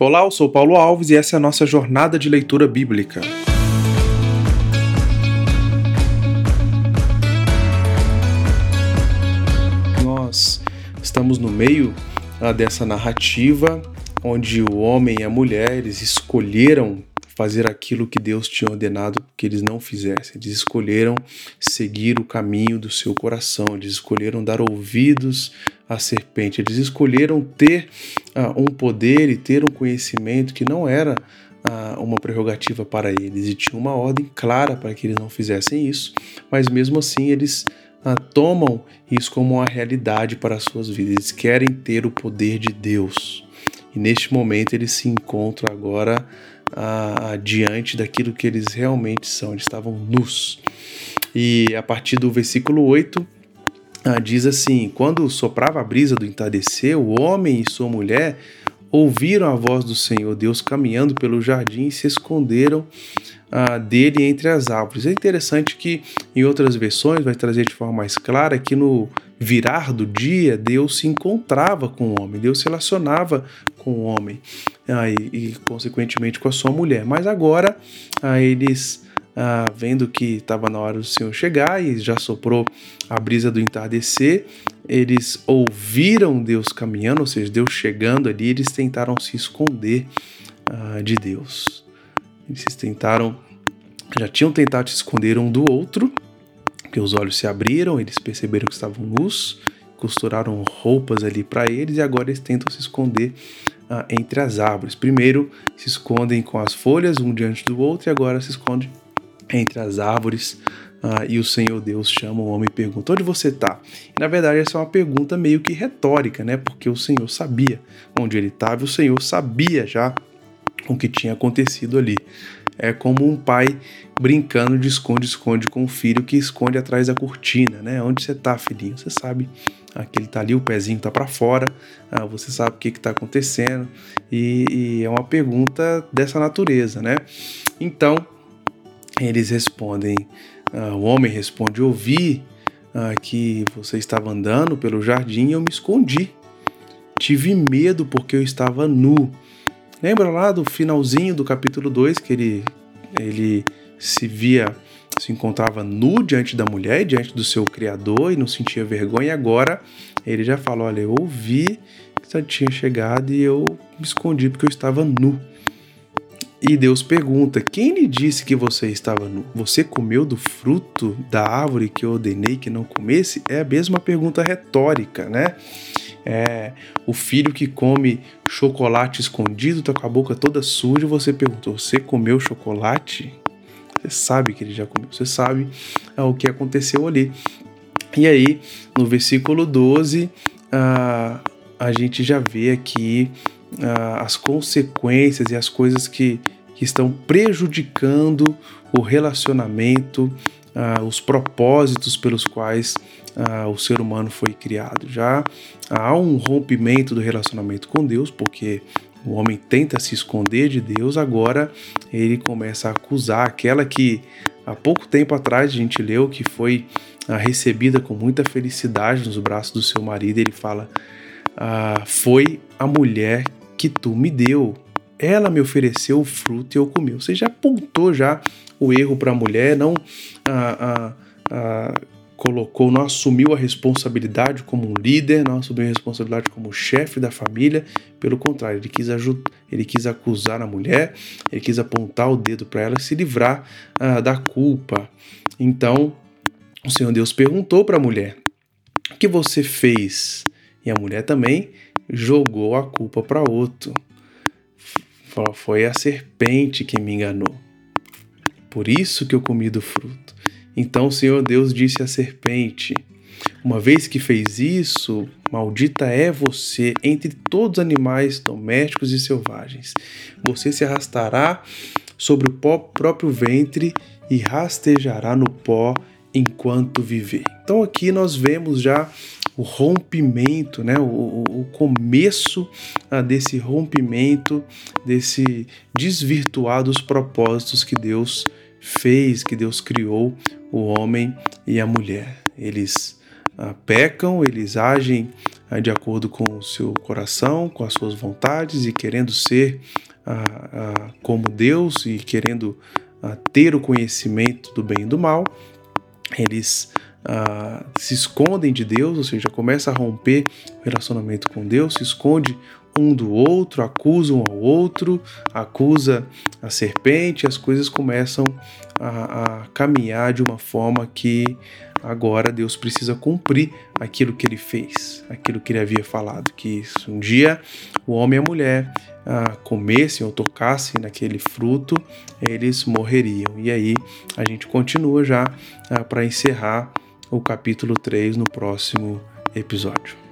Olá, eu sou Paulo Alves e essa é a nossa jornada de leitura bíblica. Nós estamos no meio uh, dessa narrativa onde o homem e a mulher escolheram fazer aquilo que Deus tinha ordenado que eles não fizessem. Eles escolheram seguir o caminho do seu coração, eles escolheram dar ouvidos à serpente, eles escolheram ter uh, um poder e ter um conhecimento que não era uh, uma prerrogativa para eles e tinha uma ordem clara para que eles não fizessem isso, mas mesmo assim eles uh, tomam isso como uma realidade para as suas vidas, eles querem ter o poder de Deus. E neste momento eles se encontram agora ah, diante daquilo que eles realmente são, eles estavam nus. E a partir do versículo 8, ah, diz assim: Quando soprava a brisa do entardecer, o homem e sua mulher ouviram a voz do Senhor Deus caminhando pelo jardim e se esconderam ah, dele entre as árvores. É interessante que em outras versões vai trazer de forma mais clara que no virar do dia Deus se encontrava com o homem, Deus se relacionava com o homem ah, e, e, consequentemente com a sua mulher. Mas agora ah, eles ah, vendo que estava na hora do Senhor chegar e já soprou a brisa do entardecer, eles ouviram Deus caminhando, ou seja, Deus chegando ali, eles tentaram se esconder ah, de Deus. Eles tentaram, já tinham tentado se esconder um do outro, porque os olhos se abriram, eles perceberam que estavam nus, costuraram roupas ali para eles e agora eles tentam se esconder ah, entre as árvores. Primeiro se escondem com as folhas um diante do outro e agora se escondem entre as árvores. Ah, e o Senhor Deus chama o homem e pergunta: Onde você está? na verdade, essa é uma pergunta meio que retórica, né? Porque o Senhor sabia onde ele estava o Senhor sabia já o que tinha acontecido ali. É como um pai brincando de esconde-esconde com o filho que esconde atrás da cortina, né? Onde você está, filhinho? Você sabe ah, que ele está ali, o pezinho está para fora, ah, você sabe o que está acontecendo e, e, é uma pergunta dessa natureza, né? Então eles respondem, uh, o homem responde: Ouvi uh, que você estava andando pelo jardim e eu me escondi. Tive medo porque eu estava nu. Lembra lá do finalzinho do capítulo 2 que ele, ele se via, se encontrava nu diante da mulher, diante do seu Criador e não sentia vergonha. E agora ele já fala: Olha, eu ouvi que você tinha chegado e eu me escondi porque eu estava nu. E Deus pergunta: Quem lhe disse que você estava nu? Você comeu do fruto da árvore que eu ordenei que não comesse? É a mesma pergunta retórica, né? É, o filho que come chocolate escondido, tá com a boca toda suja, você perguntou: Você comeu chocolate? Você sabe que ele já comeu, você sabe é, o que aconteceu ali. E aí, no versículo 12, a, gente já vê aqui as consequências e as coisas que, que estão prejudicando o relacionamento, os propósitos pelos quais o ser humano foi criado. Já há um rompimento do relacionamento com Deus, porque o homem tenta se esconder de Deus, agora ele começa a acusar aquela que há pouco tempo atrás a gente leu que foi uh, recebida com muita felicidade nos braços do seu marido. Ele fala: Foi a mulher que tu me deu ela me ofereceu o fruto e eu comi. Você já apontou já o erro para a mulher, não ah, ah, ah, colocou, não assumiu a responsabilidade como um líder, não assumiu a responsabilidade como chefe da família. Pelo contrário, ele quis ele quis acusar a mulher, ele quis apontar o dedo para ela e se livrar ah, da culpa. Então, o Senhor Deus perguntou para a mulher: O que você fez? E a mulher também jogou a culpa para outro. Foi a serpente que me enganou. Por isso que eu comi do fruto. Então o Senhor Deus disse à serpente: Uma vez que fez isso, maldita é você entre todos os animais domésticos e selvagens. Você se arrastará sobre o próprio ventre e rastejará no pó enquanto viver. Então aqui nós vemos já o rompimento, né, o, o começo ah, desse rompimento, desse desvirtuar dos propósitos que Deus fez, que Deus criou o homem e a mulher. Eles ah, pecam, eles agem ah, de acordo com o seu coração, com as suas vontades e querendo ser ah, ah, como Deus e querendo ter o conhecimento do bem e do mal, eles se escondem de Deus, ou seja, começa a romper o relacionamento com Deus, se esconde um do outro, acusa um ao outro, acusa a serpente, as coisas começam a, a caminhar de uma forma que agora Deus precisa cumprir aquilo que ele fez, aquilo que ele havia falado, que um dia o homem e a mulher ah, comessem ou tocassem naquele fruto, eles morreriam. E aí a gente continua já ah, para encerrar o capítulo 3 no próximo episódio.